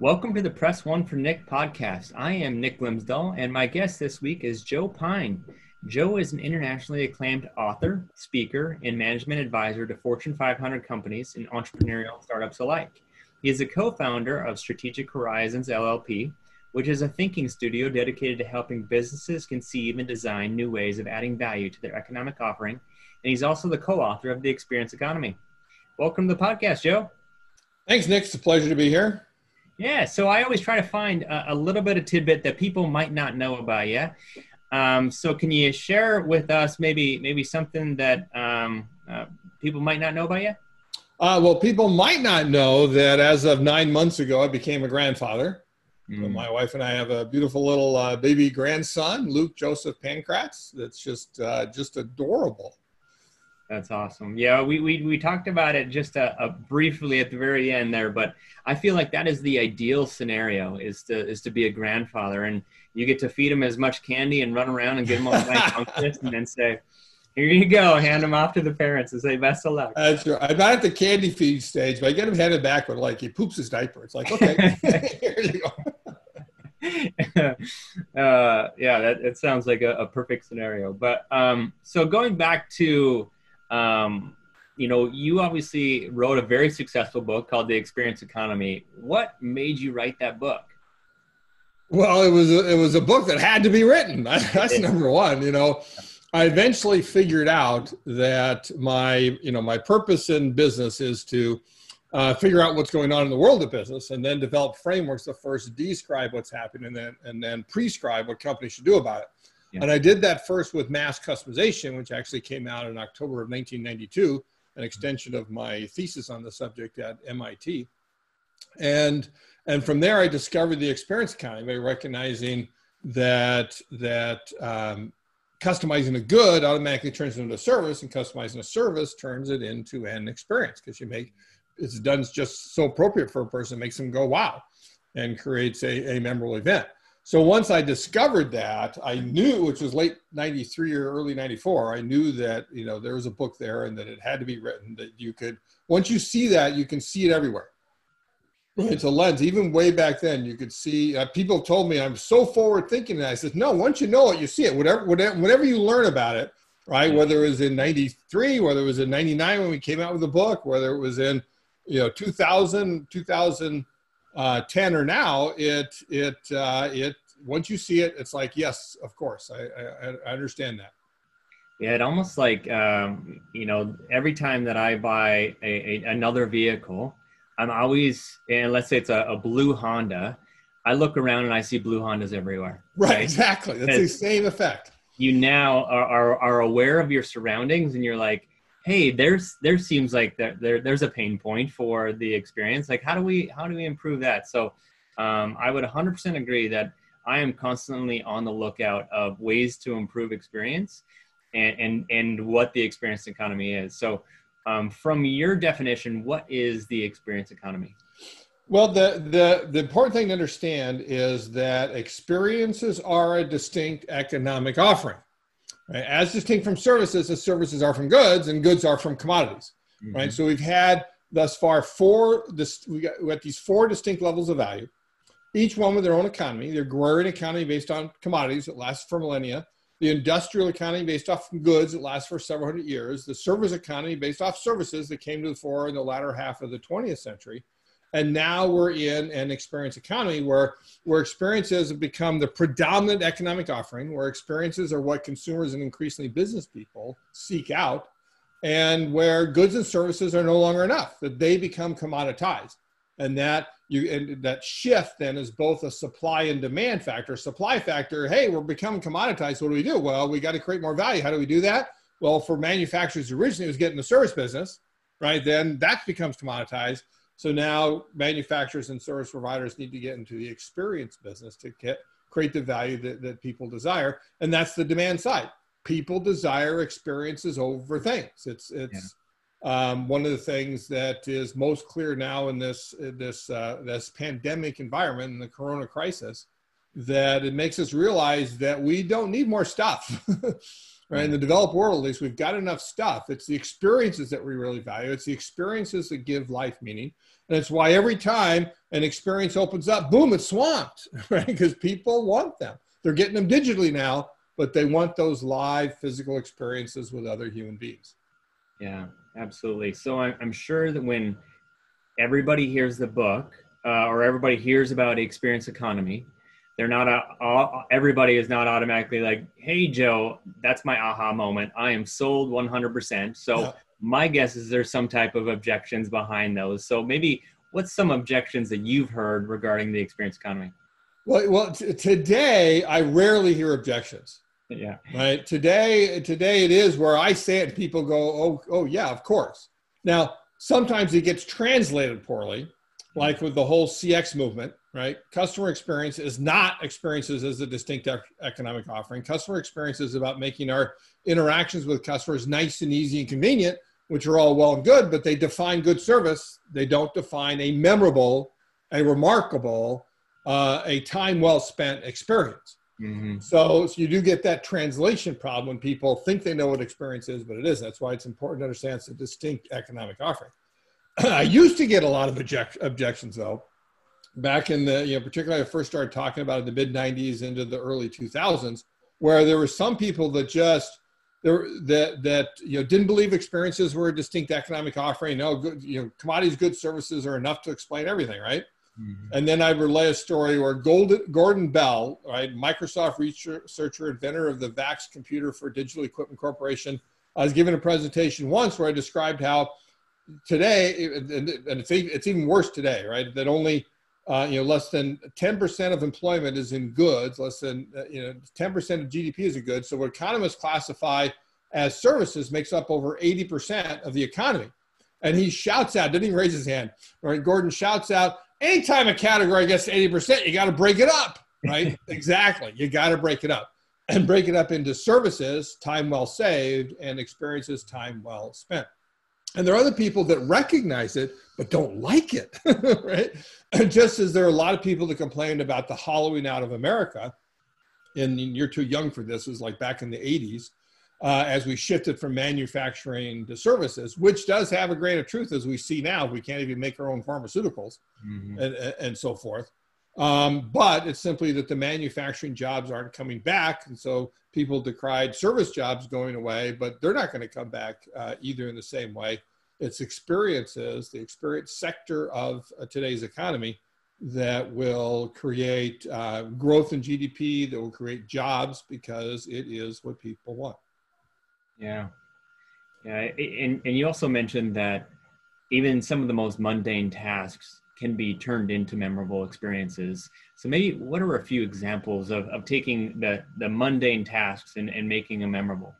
Welcome to the Press One for Nick podcast. I am Nick Glimsdahl, and my guest this week is Joe Pine. Joe is an internationally acclaimed author, speaker, and management advisor to Fortune 500 companies and entrepreneurial startups alike. He is a co founder of Strategic Horizons LLP, which is a thinking studio dedicated to helping businesses conceive and design new ways of adding value to their economic offering. And he's also the co author of The Experience Economy. Welcome to the podcast, Joe. Thanks, Nick. It's a pleasure to be here. Yeah, so I always try to find a, a, little bit of tidbit that people might not know about you. Um, so can you share with us maybe maybe something that um, uh, people might not know about you? Uh, well, people might not know that as of nine months ago, I became a grandfather. Mm. So my wife and I have a beautiful little uh, baby grandson, Luke Joseph Pankratz. That's just uh, just adorable. That's awesome. Yeah, we, we, we talked about it just a, uh, a briefly at the very end there, but I feel like that is the ideal scenario is to is to be a grandfather and you get to feed them as much candy and run around and give them all nice breakfast and then say, "Here you go," hand them off to the parents and say, "Best of luck." That's right. I'm not at the candy feed stage, but I get him handed back with like he poops his diaper. It's like, okay, here you go. uh, yeah, that it sounds like a, a perfect scenario. But um, so going back to um, you know, you obviously wrote a very successful book called The Experience Economy. What made you write that book? Well, it was a, it was a book that had to be written. That's number one. You know, I eventually figured out that my you know my purpose in business is to uh, figure out what's going on in the world of business, and then develop frameworks to first describe what's happening, and then and then prescribe what companies should do about it. Yeah. And I did that first with mass customization, which actually came out in October of 1992, an extension of my thesis on the subject at MIT. And, and from there, I discovered the experience economy by recognizing that, that um, customizing a good automatically turns it into a service, and customizing a service turns it into an experience because you make it's done just so appropriate for a person, makes them go wow, and creates a, a memorable event. So once I discovered that, I knew, which was late 93 or early 94, I knew that, you know, there was a book there and that it had to be written that you could, once you see that, you can see it everywhere. It's a lens. Even way back then, you could see, uh, people told me I'm so forward thinking. And I said, no, once you know it, you see it. Whatever, whatever, whatever you learn about it, right? Whether it was in 93, whether it was in 99 when we came out with the book, whether it was in, you know, 2000, 2000, uh, 10 or now, it, it, uh, it, once you see it, it's like, yes, of course, I, I, I understand that. Yeah, it almost like, um, you know, every time that I buy a, a, another vehicle, I'm always, and let's say it's a, a, blue Honda, I look around and I see blue Hondas everywhere. Right, right? exactly. That's the same effect. You now are, are, are aware of your surroundings and you're like, hey there's there seems like there, there there's a pain point for the experience like how do we how do we improve that so um, i would 100% agree that i am constantly on the lookout of ways to improve experience and and, and what the experience economy is so um, from your definition what is the experience economy well, the, the, the important thing to understand is that experiences are a distinct economic offering. Right? As distinct from services as services are from goods and goods are from commodities. Mm-hmm. Right. So we've had thus far four this we got, we got these four distinct levels of value, each one with their own economy. The agrarian economy based on commodities that lasts for millennia, the industrial economy based off goods that lasts for several hundred years, the service economy based off services that came to the fore in the latter half of the 20th century, and now we're in an experience economy where, where experiences have become the predominant economic offering, where experiences are what consumers and increasingly business people seek out, and where goods and services are no longer enough, that they become commoditized. And that you and that shift then is both a supply and demand factor. Supply factor, hey, we're becoming commoditized. What do we do? Well, we got to create more value. How do we do that? Well, for manufacturers originally it was getting the service business, right? Then that becomes commoditized So now manufacturers and service providers need to get into the experience business to get create the value that, that people desire. And that's the demand side. People desire experiences over things. It's it's yeah. Um, one of the things that is most clear now in this this uh, this pandemic environment and the corona crisis that it makes us realize that we don't need more stuff. right? In the developed world, at least, we've got enough stuff. It's the experiences that we really value. It's the experiences that give life meaning. And it's why every time an experience opens up, boom, it's swamped, right? Because people want them. They're getting them digitally now, but they want those live physical experiences with other human beings. Yeah, absolutely. So I'm sure that when everybody hears the book uh, or everybody hears about experience economy, they're not a, everybody is not automatically like hey joe that's my aha moment. I am sold 100% so yeah. my guess is there's some type of objections behind those. So maybe what's some objections that you've heard regarding the experience economy? Well, well t- today i rarely hear objections yeah right today today it is where i say it people go oh oh yeah of course now sometimes it gets translated poorly like with the whole cx movement right? Customer experience is not experiences as a distinct economic offering. Customer experience is about making our interactions with customers nice and easy and convenient, which are all well and good, but they define good service. They don't define a memorable, a remarkable, uh, a time well spent experience. Mm-hmm. So, so you do get that translation problem when people think they know what experience is, but it isn't. That's why it's important to understand it's a distinct economic offering. I used to get a lot of object, objections though back in the, you know, particularly I first started talking about in the mid 90s into the early 2000s, where there were some people that just, there, that that you know didn't believe experiences were a distinct economic offering. No, good, you know, commodities, goods, services are enough to explain everything, right? Mm-hmm. And then I relay a story where Gordon Bell, right, Microsoft researcher, inventor of the VAX computer for Digital Equipment Corporation, I was given a presentation once where I described how today, and it's even worse today, right? That only uh, you know, less than 10% of employment is in goods, less than, uh, you know, 10% of GDP is in goods. So what economists classify as services makes up over 80% of the economy. And he shouts out, didn't even raise his hand, right? Gordon shouts out, anytime a category gets to 80%, you got to break it up, right? exactly. You got to break it up and break it up into services, time well saved, and experiences, time well spent. And there are other people that recognize it but don't like it, right? And just as there are a lot of people that complained about the hollowing out of America, and you're too young for this, it was like back in the 80s, uh, as we shifted from manufacturing to services, which does have a grain of truth as we see now. We can't even make our own pharmaceuticals mm-hmm. and, and so forth. Um, but it's simply that the manufacturing jobs aren't coming back. And so people decried service jobs going away, but they're not going to come back uh, either in the same way. It's experiences, the experience sector of uh, today's economy that will create uh, growth in GDP, that will create jobs because it is what people want. Yeah. Yeah. And, and you also mentioned that even some of the most mundane tasks can be turned into memorable experiences. So maybe what are a few examples of, of taking the, the mundane tasks and, and making them memorable?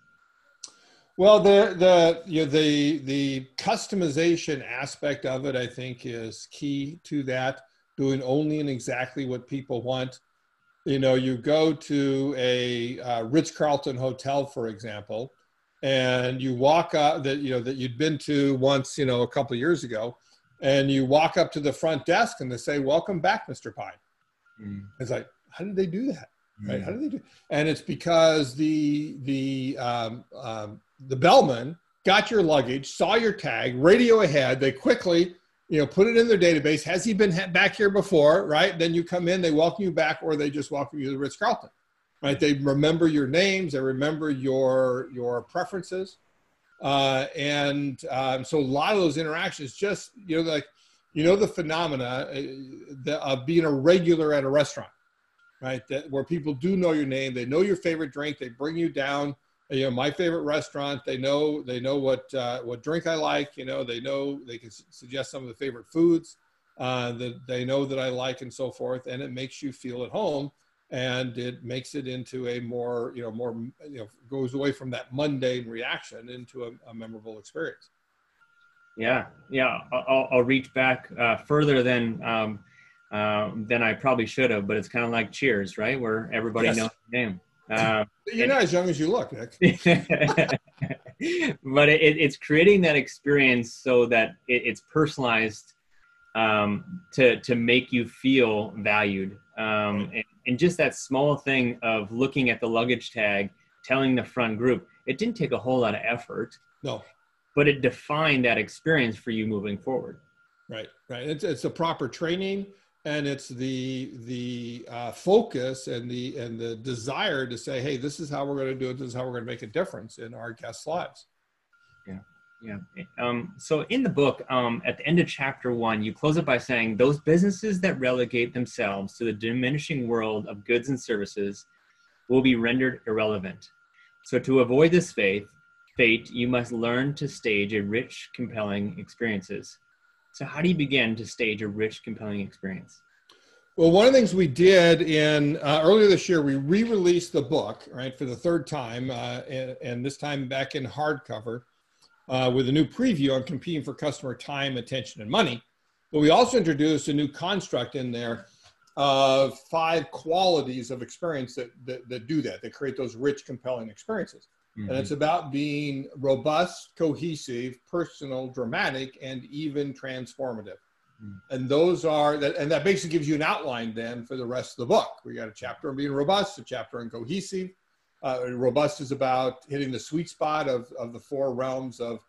Well, the the you know, the the customization aspect of it, I think, is key to that. Doing only and exactly what people want. You know, you go to a uh, Ritz Carlton hotel, for example, and you walk up that you know that you'd been to once, you know, a couple of years ago, and you walk up to the front desk and they say, "Welcome back, Mr. Pine." Mm. It's like, how did they do that? Right? Mm. How did they do? And it's because the the um, um, the bellman got your luggage, saw your tag, radio ahead. They quickly, you know, put it in their database. Has he been back here before? Right? Then you come in, they welcome you back, or they just welcome you to the Ritz Carlton. Right? They remember your names. They remember your your preferences. Uh, and um, so a lot of those interactions just, you know, like, you know, the phenomena uh, of being a regular at a restaurant, right? That where people do know your name, they know your favorite drink, they bring you down, you know, my favorite restaurant, they know, they know what, uh, what drink I like, you know, they know, they can suggest some of the favorite foods uh, that they know that I like and so forth. And it makes you feel at home and it makes it into a more you know more you know goes away from that mundane reaction into a, a memorable experience Yeah, yeah. I'll, I'll reach back uh, further than um, uh, than I probably should have, but it's kind of like Cheers, right? Where everybody yes. knows the name. Uh, You're and, not as young as you look, Nick. but it, it's creating that experience so that it, it's personalized um, to to make you feel valued. Um, and, and just that small thing of looking at the luggage tag, telling the front group, it didn't take a whole lot of effort. No but it defined that experience for you moving forward. Right, right. It's it's a proper training, and it's the the uh, focus and the and the desire to say, hey, this is how we're going to do it. This is how we're going to make a difference in our guests' lives. Yeah. Yeah. Um, so in the book, um, at the end of chapter one, you close it by saying those businesses that relegate themselves to the diminishing world of goods and services will be rendered irrelevant. So to avoid this faith, fate, you must learn to stage a rich, compelling experiences. So, how do you begin to stage a rich, compelling experience? Well, one of the things we did in uh, earlier this year, we re-released the book right for the third time, uh, and, and, this time back in hardcover uh, with a new preview on competing for customer time, attention, and money. But we also introduced a new construct in there of five qualities of experience that, that, that do that, that create those rich, compelling experiences. Mm-hmm. And it's about being robust, cohesive, personal, dramatic, and even transformative. Mm-hmm. And those are that, and that basically gives you an outline then for the rest of the book. We got a chapter on being robust, a chapter on cohesive. Uh, robust is about hitting the sweet spot of, of the four realms of,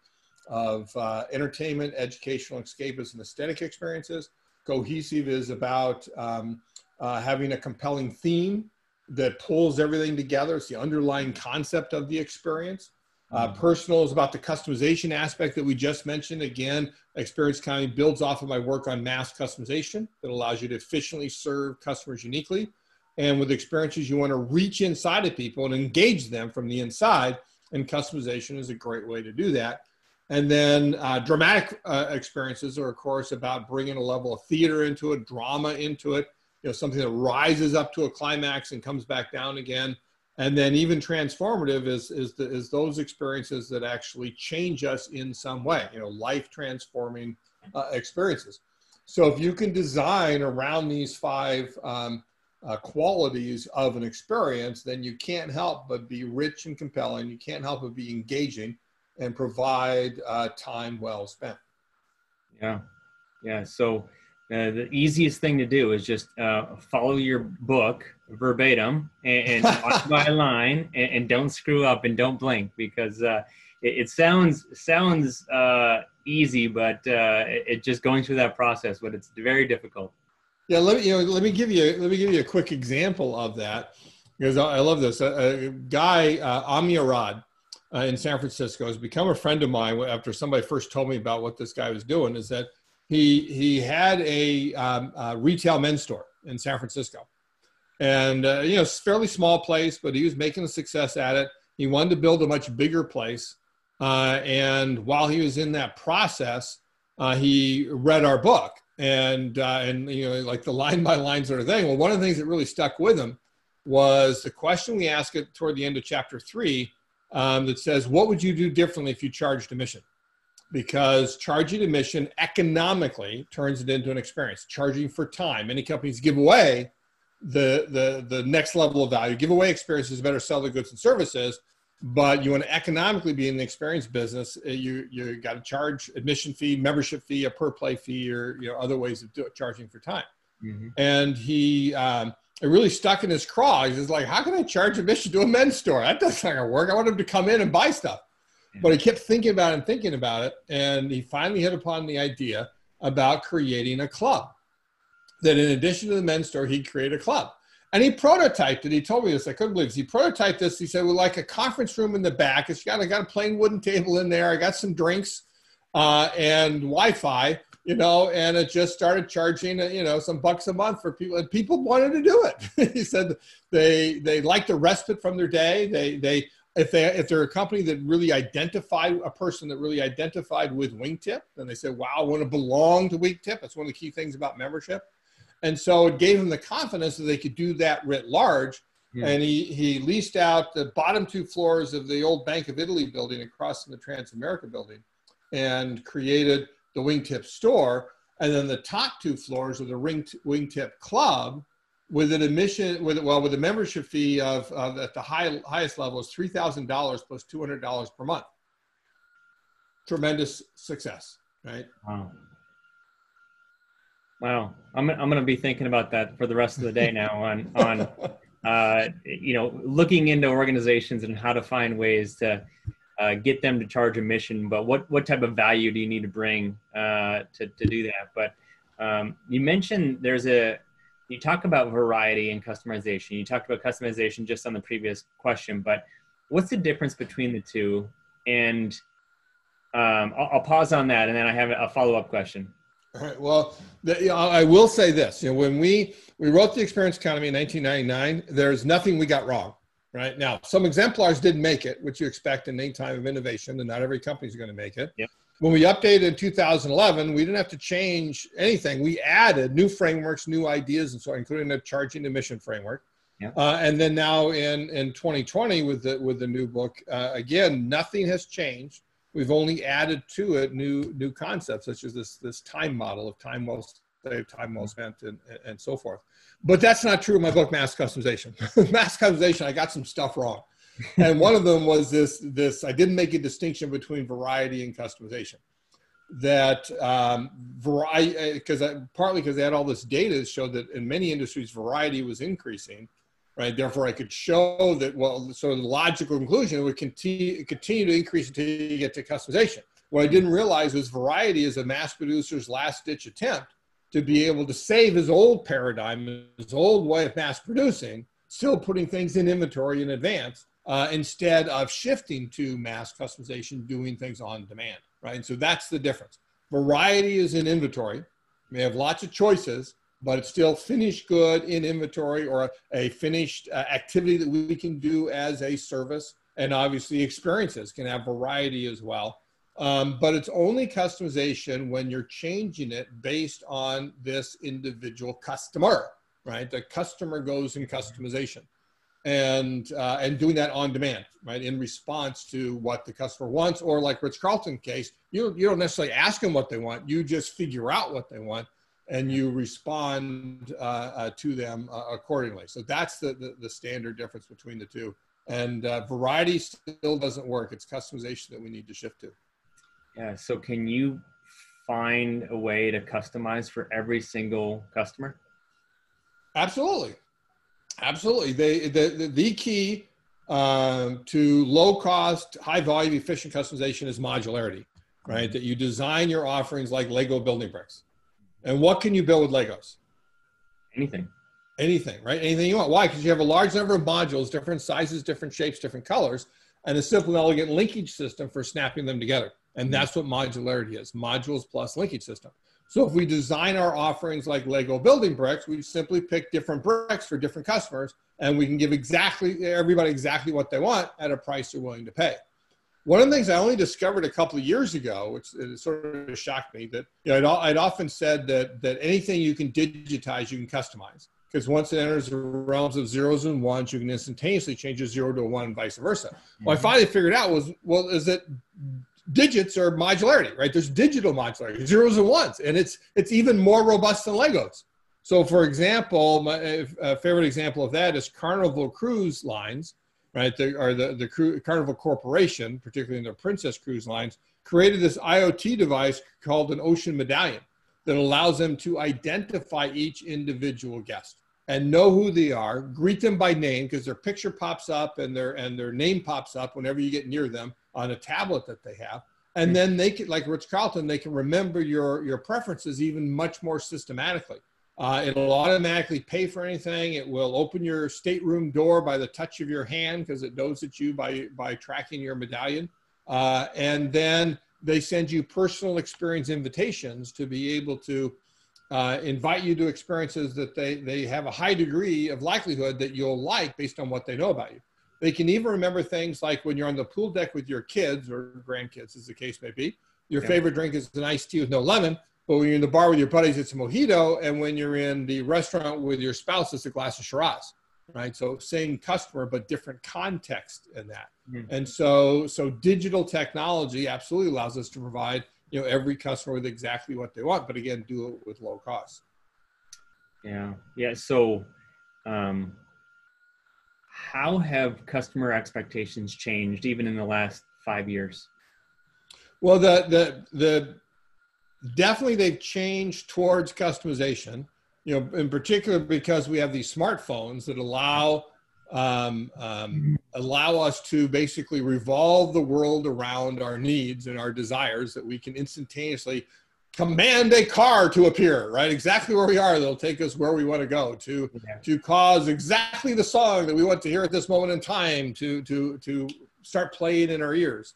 of uh, entertainment, educational, escapism, and aesthetic experiences. Cohesive is about um, uh, having a compelling theme that pulls everything together. It's the underlying concept of the experience. Uh, mm-hmm. personal is about the customization aspect that we just mentioned. Again, Experience Economy builds off of my work on mass customization that allows you to efficiently serve customers uniquely. And with experiences, you want to reach inside of people and engage them from the inside. And customization is a great way to do that. And then uh, dramatic uh, experiences are, of course, about bringing a level of theater into it, drama into it, you know something that rises up to a climax and comes back down again and then even transformative is is the, is those experiences that actually change us in some way you know life transforming uh, experiences so if you can design around these five um, uh, qualities of an experience then you can't help but be rich and compelling. You can't help but be engaging and provide uh, time well spent. Yeah. Yeah. So uh, the easiest thing to do is just uh, follow your book verbatim and, and watch by line and, and, don't screw up and don't blink because uh, it, it, sounds sounds uh, easy, but uh, it, it, just going through that process, but it's very difficult. Yeah, let me you know let me give you let me give you a quick example of that because I, love this. A, a guy uh, Ami Arad in San Francisco has become a friend of mine after somebody first told me about what this guy was doing. Is that he he had a, um, a retail men's store in San Francisco, and uh, you know it's a fairly small place, but he was making a success at it. He wanted to build a much bigger place, uh, and while he was in that process, uh, he read our book and uh, and you know like the line by line sort of thing. Well, one of the things that really stuck with him was the question we ask it toward the end of chapter three um, that says, "What would you do differently if you charged admission?" because charging admission economically turns it into an experience. Charging for time, many companies give away the the the next level of value. Give away experiences, better sell the goods and services. But you want to economically be in the experience business, uh, you you got to charge admission fee, membership fee, a per play fee, or you know other ways of do, charging for time. Mm-hmm. And he um, it really stuck in his craw. He's like, how can I charge admission to a men's store? That doesn't gonna work. I want him to come in and buy stuff. But he kept thinking about it and thinking about it. And he finally hit upon the idea about creating a club. That in addition to the men's store, he'd create a club. And he prototyped it. He told me this. I couldn't believe this. He prototyped this. He said, well, like a conference room in the back. It's got, I got a plain wooden table in there. I got some drinks uh, and Wi Fi, you know, and it just started charging, you know, some bucks a month for people. And people wanted to do it. he said they, they liked the respite from their day. They, they, if they if they're a company that really identified a person that really identified with Wingtip, then they said, "Wow, I want to belong to Wingtip." That's one of the key things about membership, and so it gave him the confidence that they could do that writ large. Hmm. And he he leased out the bottom two floors of the old Bank of Italy building across from the Transamerica building and created the Wingtip store. And then the top two floors of the Ring, Wingtip Club with an admission, with well, with a membership fee of, of at the high, highest level is three thousand dollars plus two hundred dollars per month. Tremendous success, right? Wow. Wow, I'm I'm going to be thinking about that for the rest of the day now on on uh, you know looking into organizations and how to find ways to uh, get them to charge a mission. But what what type of value do you need to bring uh, to to do that? But um, you mentioned there's a you talk about variety and customization. You talked about customization just on the previous question, but what's the difference between the two? And um, I'll, I'll pause on that, and then I have a follow up question. All right. Well, the, I will say this. You know, when we we wrote the Experience Economy in 1999, there's nothing we got wrong. Right now, some exemplars didn't make it, which you expect in any time of innovation, and not every company is going to make it. Yep. When we updated in 2011, we didn't have to change anything. We added new frameworks, new ideas, and so on, including the charging emission framework. Yep. Uh, and then now in in 2020 with the with the new book, uh, again, nothing has changed We've only added to it new new concepts such as this this time model of time well saved, time well spent, and, and so forth. But that's not true in my book, Mass Customization. Mass Customization, I got some stuff wrong. and one of them was this this I didn't make a distinction between variety and customization. That um, variety because partly because they had all this data that showed that in many industries variety was increasing, right? Therefore, I could show that, well, so the logical conclusion would continue, continue to increase until you get to customization. What I didn't realize was variety is a mass producer's last ditch attempt to be able to save his old paradigm, his old way of mass producing, still putting things in inventory in advance, uh, instead of shifting to mass customization, doing things on demand, right? And so that's the difference. Variety is in inventory. We have lots of choices, but it's still finished good in inventory or a finished uh, activity that we can do as a service. And obviously, experiences can have variety as well. Um, but it's only customization when you're changing it based on this individual customer, right? The customer goes in customization and uh, and doing that on demand, right, in response to what the customer wants, or like Ritz Carlton case, you you don't necessarily ask them what they want, you just figure out what they want, and you respond uh, uh, to them uh, accordingly. So that's the, the, the, standard difference between the two. And uh, variety still doesn't work. It's customization that we need to shift to. Yeah. So can you find a way to customize for every single customer? Absolutely. Absolutely. They, the, the, the key um, to low cost, high volume, efficient customization is modularity, right? That you design your offerings like Lego building bricks and what can you build with Legos? Anything. Anything, right? Anything you want. Why? Because you have a large number of modules, different sizes, different shapes, different colors, and a simple and elegant linkage system for snapping them together. And mm-hmm. that's what modularity is modules plus linkage system. So if we design our offerings like Lego building bricks, we simply pick different bricks for different customers, and we can give exactly everybody exactly what they want at a price they're willing to pay. One of the things I only discovered a couple of years ago, which sort of shocked me, that you know, I'd, I'd often said that that anything you can digitize, you can customize. Because once it enters the realms of zeros and ones, you can instantaneously change a zero to a one and vice versa. Mm-hmm. What I finally figured out was, well, is that digits are modularity, right? There's digital modularity, zeros and ones, and it's it's even more robust than Legos. So, for example, my uh, favorite example of that is Carnival Cruise Lines right? The, or the, the Cru- Carnival Corporation, particularly in their Princess Cruise lines, created this IoT device called an Ocean Medallion that allows them to identify each individual guest and know who they are, greet them by name because their picture pops up and their and their name pops up whenever you get near them on a tablet that they have. And hmm. then they can, like Ritz Carlton, they can remember your your preferences even much more systematically. Uh, it'll automatically pay for anything. It will open your stateroom door by the touch of your hand because it knows it's you by, by tracking your medallion. Uh, and then they send you personal experience invitations to be able to uh, invite you to experiences that they, they have a high degree of likelihood that you'll like based on what they know about you. They can even remember things like when you're on the pool deck with your kids or grandkids, as the case may be. Your yeah. favorite drink is an iced tea with no lemon but when you're in the bar with your buddies, it's a mojito. And when you're in the restaurant with your spouse, it's a glass of Shiraz. right? So same customer, but different context in that. Mm-hmm. And so, so digital technology absolutely allows us to provide, you know, every customer with exactly what they want, but again, do it with low cost. Yeah. Yeah. So, um, how have customer expectations changed even in the last five years? Well, the the the definitely they've changed towards customization. You know, in particular because we have these smartphones that allow um, um, allow us to basically revolve the world around our needs and our desires that we can instantaneously command a car to appear right exactly where we are they'll take us where we want to go to Yeah. to cause exactly the song that we want to hear at this moment in time to to to start playing in our ears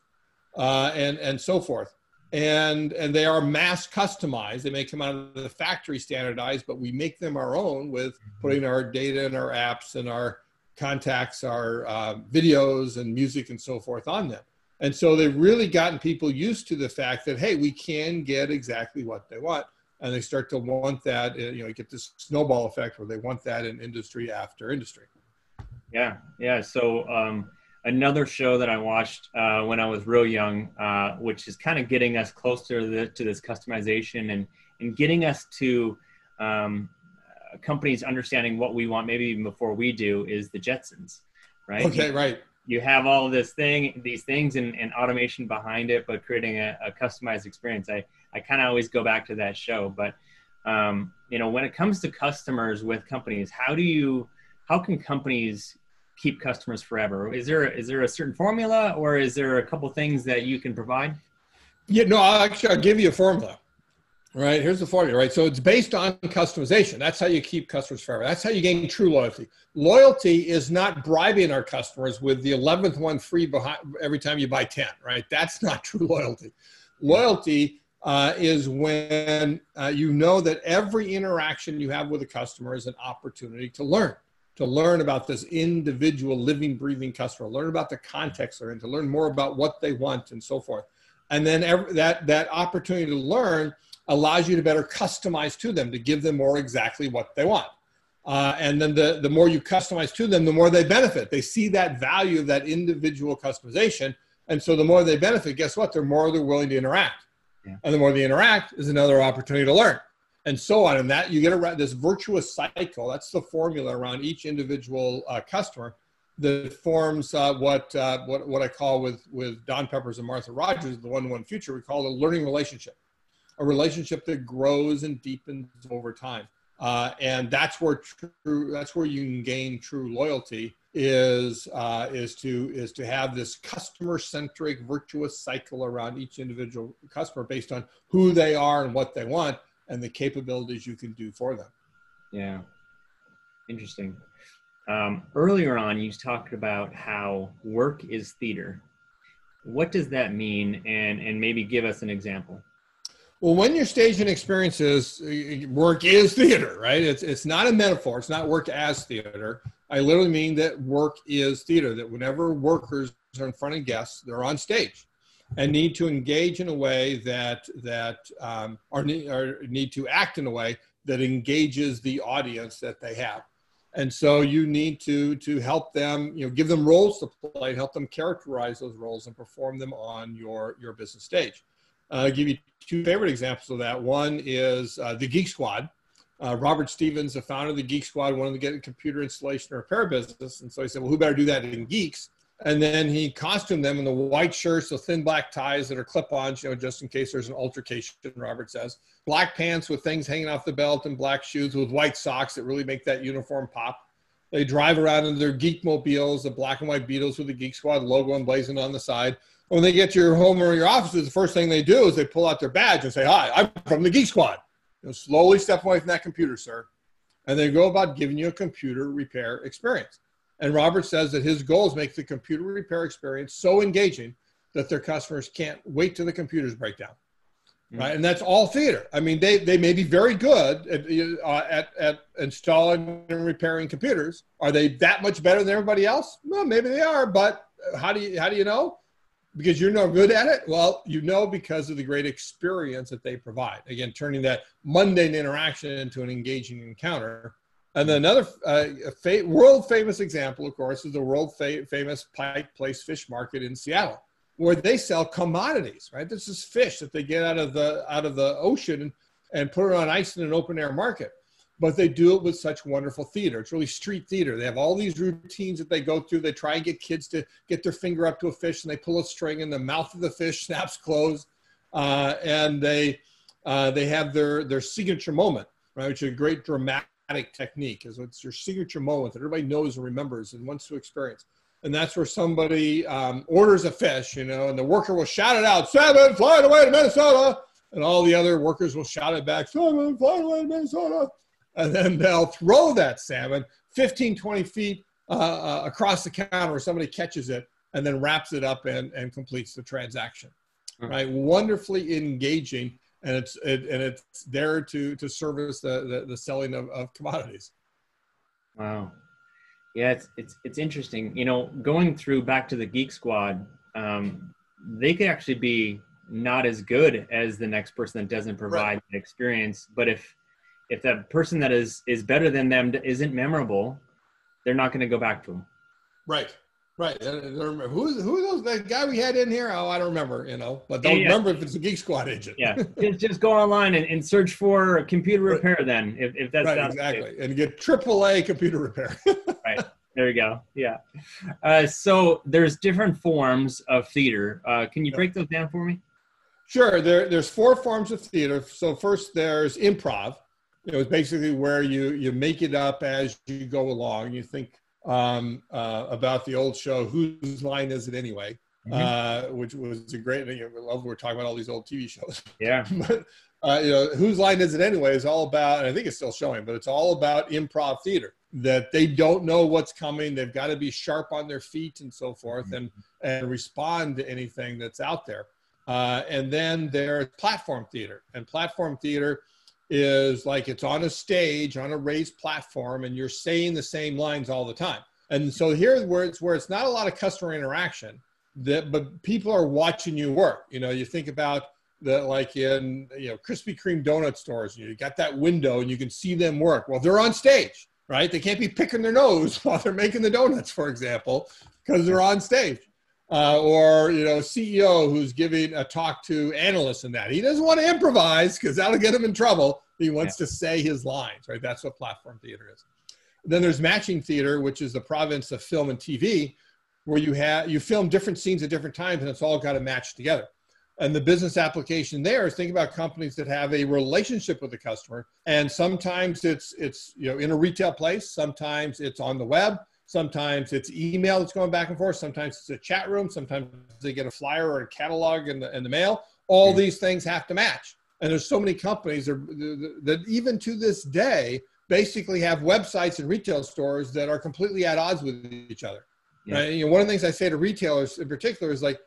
uh, and and so forth and and they are mass customized they may come out of the factory standardized but we make them our own with putting our data and our apps and our contacts our uh, videos and music and so forth on them and so they've really gotten people used to the fact that, hey, we can get exactly what they want. And they start to want that, uh, you know, you get this snowball effect where they want that in industry after industry. Yeah. Yeah. So, um, another show that I watched uh, when I was real young, uh, which is kind of getting us closer to, the, to this customization and, and getting us to um, companies understanding what we want, maybe even before we do, is the Jetsons, right? Okay, right. you have all this thing these things and, and automation behind it but creating a, a customized experience i i kind of always go back to that show but um, you know when it comes to customers with companies how do you how can companies keep customers forever is there is there a certain formula or is there a couple things that you can provide Yeah, no, I'll actually, I'll give you a formula. Right, here's the formula, right? So it's based on customization. That's how you keep customers forever. That's how you gain true loyalty. Loyalty is not bribing our customers with the 11th one free behind every time you buy 10, right? That's not true loyalty. Loyalty uh, is when uh, you know that every interaction you have with a customer is an opportunity to learn, to learn about this individual living, breathing customer, learn about the context they're in, to learn more about what they want and so forth. And then every, that, that opportunity to learn allows you to better customize to them to give them more exactly what they want. Uh, and then the, the more you customize to them, the more they benefit. They see that value of that individual customization. And so the more they benefit, guess what? They're more they're willing to interact. Yeah. And the more they interact is another opportunity to learn. And so on. And that you get around this virtuous cycle. That's the formula around each individual uh, customer that forms uh, what, uh, what, what I call with, with Don Peppers and Martha Rogers, the one-to-one future, we call it a learning relationship a relationship that grows and deepens over time. Uh, and that's where true, that's where you can gain true loyalty is, uh, is to, is to have this customer centric virtuous cycle around each individual customer based on who they are and what they want and the capabilities you can do for them. yeah interesting um, earlier on you talked about how work is theater what does that mean and and maybe give us an example Well, when you're staging experiences, uh, work is theater, right? It's it's not a metaphor. It's not work as theater. I literally mean that work is theater. That whenever workers are in front of guests, they're on stage, and need to engage in a way that that um, or, need, or need to act in a way that engages the audience that they have. And so you need to to help them, you know, give them roles to play, help them characterize those roles and perform them on your your business stage. Uh, I'll give you two favorite examples of that. One is uh, the Geek Squad. Uh, Robert Stephens, the founder of the Geek Squad, wanted to get a computer installation or repair business. And so he said, well, who better do that than geeks? And then he costumed them in the white shirts, the thin black ties that are clip-ons, you know, just in case there's an altercation, Robert says. Black pants with things hanging off the belt and black shoes with white socks that really make that uniform pop. They drive around in their geek mobiles, the black and white Beetles with the Geek Squad logo emblazoned on the side when they get to your home or your offices, the first thing they do is they pull out their badge and say, "Hi, I'm from the Geek Squad." You know, slowly step away from that computer, sir, and they go about giving you a computer repair experience. And Robert says that his goal is make the computer repair experience so engaging that their customers can't wait till the computers break down. Mm. Right, and that's all theater. I mean, they, they may be very good at, uh, at at installing and repairing computers. Are they that much better than everybody else? Well, maybe they are, but how do you how do you know? because you're no good at it? Well, you know because of the great experience that they provide. Again, turning that mundane interaction into an engaging encounter And then another uh, fa- world famous example, of course, is the world fa- famous Pike Place Fish Market in Seattle, where they sell commodities. Right, this is fish that they get out of the out of the ocean and, and put it on ice in an open air market. But they do it with such wonderful theater. It's really street theater. They have all these routines that they go through. They try and get kids to get their finger up to a fish, and they pull a string, and the mouth of the fish snaps closed, uh, and they uh, they have their their signature moment, right, which is a great dramatic technique is it's your signature moment that everybody knows and remembers and wants to experience. And that's where somebody um, orders a fish, you know, and the worker will shout it out, salmon flying away to Minnesota. And all the other workers will shout it back, salmon flying away to Minnesota. And then they'll throw that salmon 15, 20 feet uh, uh, across the counter where somebody catches it and then wraps it up and, and completes the transaction. Mm-hmm. Right? Wonderfully engaging and it's it, and it's there to to service the the, the selling of, of commodities. Wow, yeah, it's it's it's interesting. You know, going through back to the Geek Squad, um, they could actually be not as good as the next person that doesn't provide right. the experience. But if if that person that is is better than them isn't memorable, they're not going to go back to them. Right. Right. Who's who those that guy we had in here? Oh, I don't remember, you know, but don't yeah, yeah. remember if it's a Geek Squad agent. yeah. just, just go online and, and search for computer repair right. then, if, if that's right, exactly. And get AAA computer repair. right. There you go. Yeah. Uh, so there's different forms of theater. Uh, can you break those down for me? Sure. There, there's four forms of theater. So first there's improv. You know, it's basically where you you make it up as you go along. You think um, uh, about the old show, Whose Line Is It Anyway? Mm-hmm. Uh, which was a great thing. I love we're talking about all these old TV shows. Yeah. but, uh, you know, Whose Line Is It Anyway is all about, and I think it's still showing, but it's all about improv theater that they don't know what's coming. They've got to be sharp on their feet and so forth mm-hmm. and, and respond to anything that's out there. Uh, and then there's platform theater. And platform theater is like it's on a stage on a raised platform and you're saying the same lines all the time. And so here's where it's where it's not a lot of customer interaction that but people are watching you work. You know you think about that like in you know krispy kreme donut stores you got that window and you can see them work. Well they're on stage right? They can't be picking their nose while they're making the donuts for example because they're on stage uh, or you know ceo who's giving a talk to analysts and that. He doesn't want to improvise because that'll get him in trouble. He wants yeah. to say his lines right? That's what platform theater is. Then there's matching theater which is the province of film and tv where you have you film different scenes at different times and it's all got to match together. And the business application there is think about companies that have a relationship with the customer and sometimes it's it's you know in a retail place sometimes it's on the web Sometimes it's email that's going back and forth. Sometimes it's a chat room. Sometimes they get a flyer or a catalog in the, in the mail. All mm-hmm. these things have to match. And there's so many companies that, that even to this day basically have websites and retail stores that are completely at odds with each other. Yeah. Right? You know, one of the things I say to retailers in particular is like,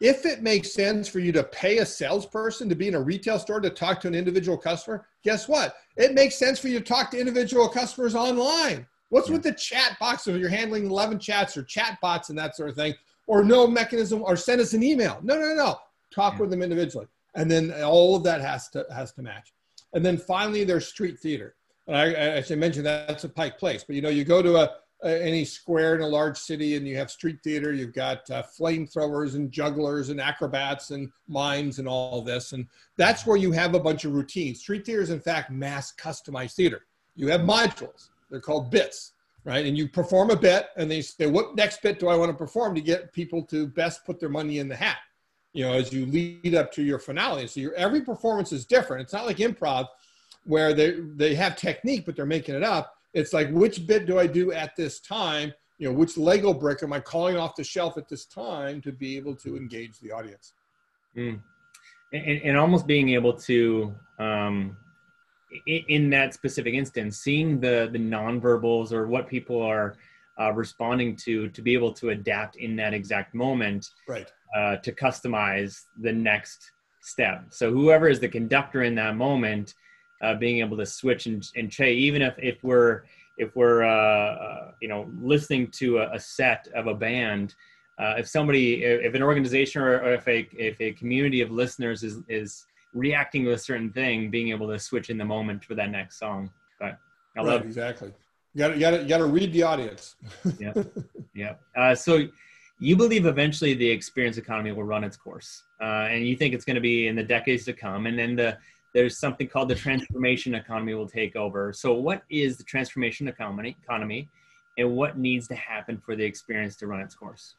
if it makes sense for you to pay a salesperson to be in a retail store to talk to an individual customer, guess what? It makes sense for you to talk to individual customers online. What's yeah. with the chat box? If you're handling 11 chats or chat bots and that sort of thing, or no mechanism, or send us an email. No, no, no. Talk yeah. with them individually, and then all of that has to has to match. And then finally, there's street theater. And I, I mentioned, that's a Pike Place, but you know, you go to a, a, any square in a large city and you have street theater. You've got uh, flamethrowers and jugglers and acrobats and mimes and all this, and that's where you have a bunch of routines. Street theater is in fact mass customized theater. You have modules they're called bits, right? And you perform a bit, and they say, what next bit do I want to perform to get people to best put their money in the hat? You know, as you lead up to your finale. So your every performance is different. It's not like improv where they they have technique, but they're making it up. It's like which bit do I do at this time? You know, which Lego brick am I calling off the shelf at this time to be able to engage the audience? Mm. And, and, almost being able to um, in, that specific instance, seeing the the nonverbals or what people are uh, responding to, to be able to adapt in that exact moment, right? Uh, to customize the next step. So whoever is the conductor in that moment, uh, being able to switch and, and change, even if if we're if we're uh, uh, you know listening to a, a, set of a band. Uh, if somebody, if an organization or, or if a if a community of listeners is is reacting to a certain thing, being able to switch in the moment for that next song. But I right, love exactly. You got to, you got to, you got to read the audience. yeah, yeah. Uh, so you believe eventually the experience economy will run its course, uh, and you think it's going to be in the decades to come, and then the there's something called the transformation economy will take over. So, what is the transformation economy? Economy, and what needs to happen for the experience to run its course?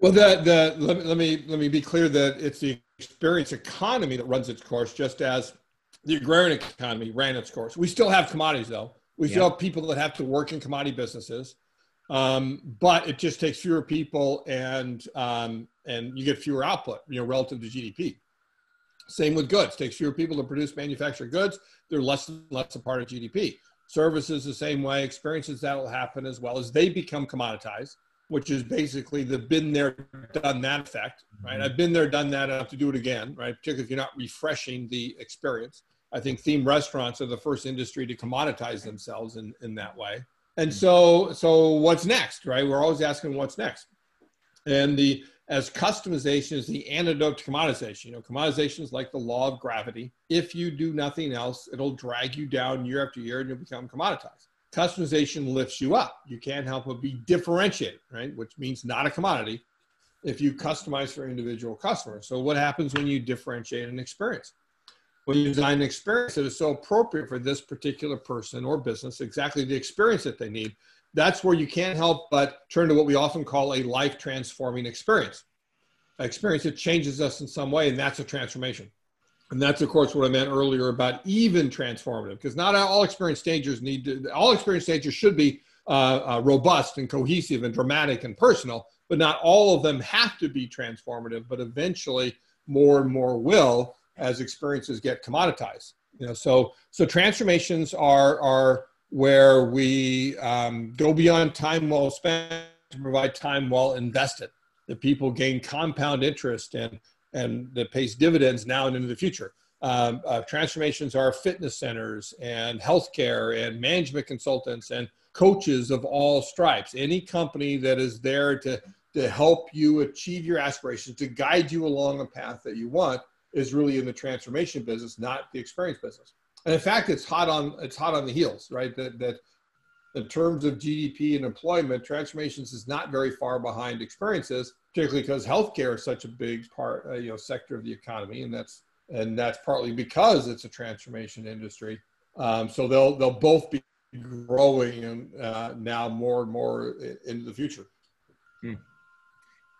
Well, the the let me let me, let me be clear that it's the experience economy that runs its course, just as the agrarian economy ran its course. We still have commodities, though. We still have people that have to work in commodity businesses, um, but it just takes fewer people, and um, and you get fewer output, you know, relative to GDP. Same with goods. It takes fewer people to produce manufactured goods. They're less and less a part of GDP. Services the same way. Experiences that will happen as well as they become commoditized which is basically the been there, done that effect, right? Mm-hmm. I've been there, done that, I have to do it again, right? Particularly if you're not refreshing the experience. I think theme restaurants are the first industry to commoditize themselves in, in that way. And mm-hmm. so, so what's next, right? We're always asking what's next. And the as customization is the antidote to commoditization. You know, commoditization is like the law of gravity. If you do nothing else, it'll drag you down year after year and you'll become commoditized customization lifts you up. You can't help but be differentiated, right? Which means not a commodity if you customize for individual customers. So what happens when you differentiate an experience? When you design an experience that is so appropriate for this particular person or business, exactly the experience that they need, that's where you can't help but turn to what we often call a life transforming experience. An experience that changes us in some way, and that's a transformation. And that's, of course, what I meant earlier about even transformative, because not all experience stagers need to, all experience stagers should be uh, uh, robust and cohesive and dramatic and personal, but not all of them have to be transformative, but eventually more and more will as experiences get commoditized. You know, so, so transformations are, are where we um, go beyond time well spent to provide time well invested. That people gain compound interest and and that pays dividends now and into the future. Um, uh, transformations are fitness centers and healthcare and management consultants and coaches of all stripes. Any company that is there to, to help you achieve your aspirations, to guide you along a path that you want, is really in the transformation business, not the experience business. And in fact, it's hot on it's hot on the heels, right? That that in terms of GDP and employment, transformations is not very far behind experiences particularly because healthcare is such a big part, uh, you know, sector of the economy, and that's and that's partly because it's a transformation industry. Um, so they'll they'll both be growing and uh, now more and more into the future. Hmm.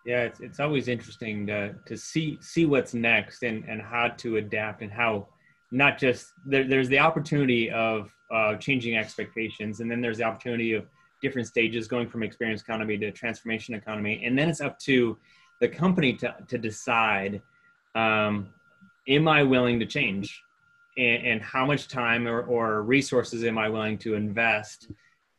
Yeah, it's, it's always interesting to, to see see what's next and, and how to adapt and how not just there, there's the opportunity of uh, changing expectations. And then there's the opportunity of different stages going from experience economy to transformation economy. And then it's up to the company to, to decide um, am i willing to change? And, and how much time or, or, resources am i willing to invest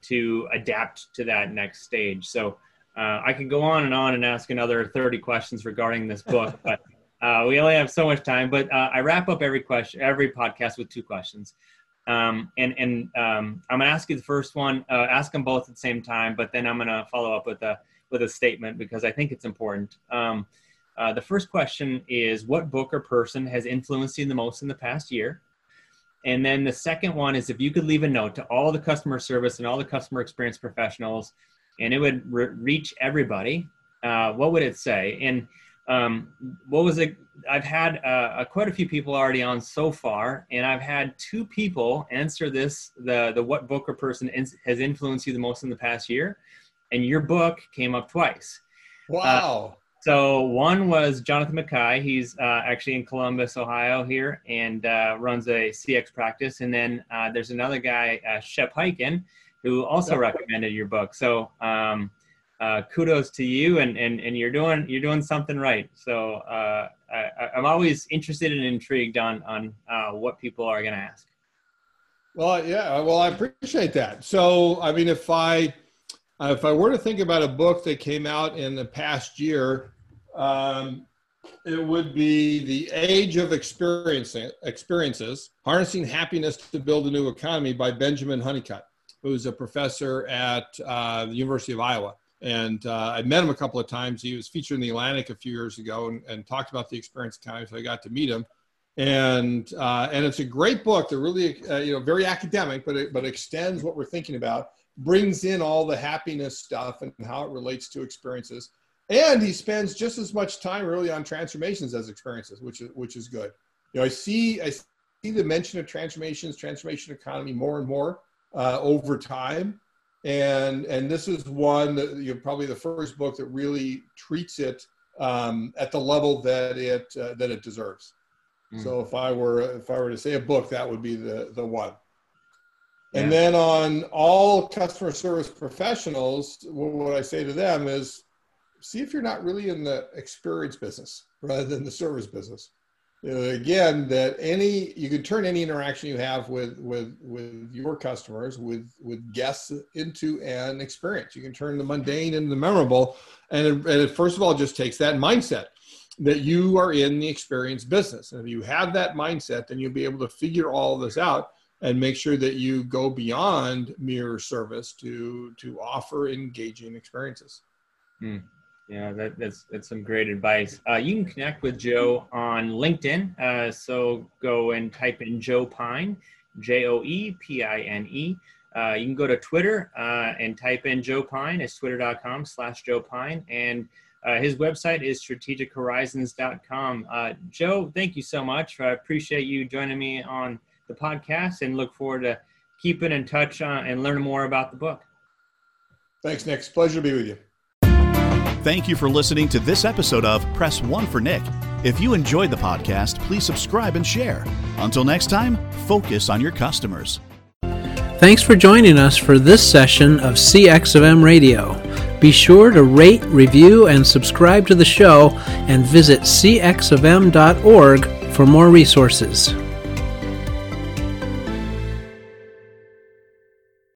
to adapt to that next stage? So uh, i could go on and on and ask another 30 questions regarding this book but uh, we only have so much time. But uh, i wrap up every question every podcast with two questions um, and and um, I'm gonna ask you the first one, uh, ask them both at the same time, but then I'm gonna follow up with a with a statement because I think it's important. Um, uh, the first question is, what book or person has influenced you the most in the past year? And then the second one is, if you could leave a note to all the customer service and all the customer experience professionals, and it would re- reach everybody, uh, what would it say? And um, what was it? I've had uh, quite a few people already on so far, and I've had two people answer this: the the what book or person in, has influenced you the most in the past year, and your book came up twice. Wow. Uh, so one was Jonathan McKay. He's uh, actually in Columbus, Ohio, here, and uh, runs a CX practice. And then uh, there's another guy, uh, Shep Hyken, who also recommended your book. So um, uh, kudos to you and, and, and you're doing you're doing something right. So uh, I, am always interested and intrigued on on uh, what people are going to ask. Well, yeah, well, I appreciate that. So, I mean, if I if I were to think about a book that came out in the past year, um, it would be The Age of Experiencing, Experiences Harnessing Happiness to Build a New Economy by Benjamin Hunnicutt, who's a professor at uh, the University of Iowa. And uh, I met him a couple of times. He was featured in the Atlantic a few years ago and, and talked about the experience economy. So I got to meet him. And, uh, and it's a great book. They're really, uh, you know, very academic, but it, but extends what we're thinking about. brings in all the happiness stuff and how it relates to experiences. And he spends just as much time really on transformations as experiences, which is which is good. You know, I see I see the mention of transformations, transformation economy more and more uh, over time, and and this is one that you probably the first book that really treats it um, at the level that it uh, that it deserves. Mm. So if I were if I were to say a book, that would be the the one. And then on all customer service professionals, what I say to them is see if you're not really in the experience business rather than the service business. Know, again, that any you can turn any interaction you have with with with your customers, with with guests into an experience. You can turn the mundane into the memorable, and it, and it first of all just takes that mindset that you are in the experience business. And if you have that mindset, then you'll be able to figure all this out and make sure that you go beyond mere service to to offer engaging experiences. Hmm. Yeah, that, that's that's some great advice. Uh, you can connect with Joe on LinkedIn. Uh, so go and type in Joe Pine, J O E P I N E. Uh, you can go to Twitter uh, and type in Joe Pine. It's twitter.com slash Joe Pine. And uh, his website is strategichorizons.com. Uh, Joe, thank you so much. I appreciate you joining me on the podcast and look forward to keeping in touch and learning more about the book. Thanks, Nick. Pleasure to be with you. Thank you for listening to this episode of Press One for Nick. If you enjoyed the podcast, please subscribe and share. Until next time, focus on your customers. Thanks for joining us for this session of CX of M Radio. Be sure to rate, review, and subscribe to the show and visit cxofm.org for more resources.